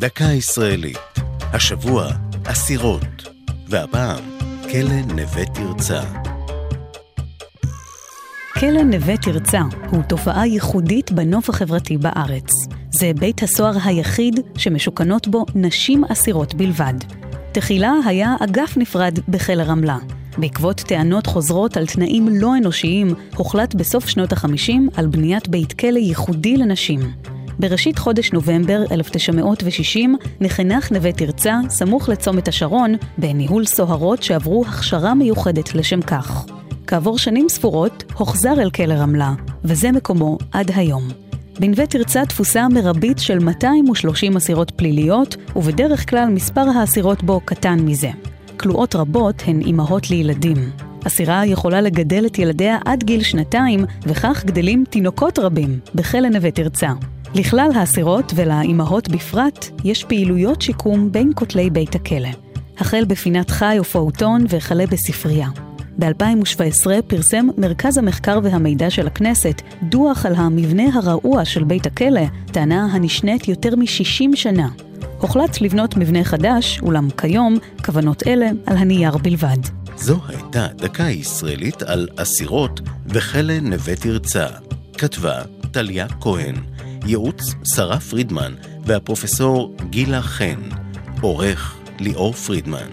דקה ישראלית. השבוע, אסירות. והפעם, כלא נווה תרצה. כלא נווה תרצה הוא תופעה ייחודית בנוף החברתי בארץ. זה בית הסוהר היחיד שמשוכנות בו נשים אסירות בלבד. תחילה היה אגף נפרד בחיל הרמלה. בעקבות טענות חוזרות על תנאים לא אנושיים, הוחלט בסוף שנות ה-50 על בניית בית כלא ייחודי לנשים. בראשית חודש נובמבר 1960 נחנך נווה תרצה, סמוך לצומת השרון, בניהול סוהרות שעברו הכשרה מיוחדת לשם כך. כעבור שנים ספורות, הוחזר אל כלא רמלה, וזה מקומו עד היום. בנווה תרצה תפוסה מרבית של 230 אסירות פליליות, ובדרך כלל מספר האסירות בו קטן מזה. כלואות רבות הן אימהות לילדים. אסירה יכולה לגדל את ילדיה עד גיל שנתיים, וכך גדלים תינוקות רבים בכלא נווה תרצה. לכלל האסירות ולאימהות בפרט, יש פעילויות שיקום בין כותלי בית הכלא. החל בפינת חי ופעוטון וכלה בספרייה. ב-2017 פרסם מרכז המחקר והמידע של הכנסת דוח על המבנה הרעוע של בית הכלא, טענה הנשנית יותר מ-60 שנה. הוחלט לבנות מבנה חדש, אולם כיום כוונות אלה על הנייר בלבד. זו הייתה דקה ישראלית על אסירות וכלא נווה תרצה. כתבה טליה כהן, ייעוץ שרה פרידמן והפרופסור גילה חן, עורך ליאור פרידמן.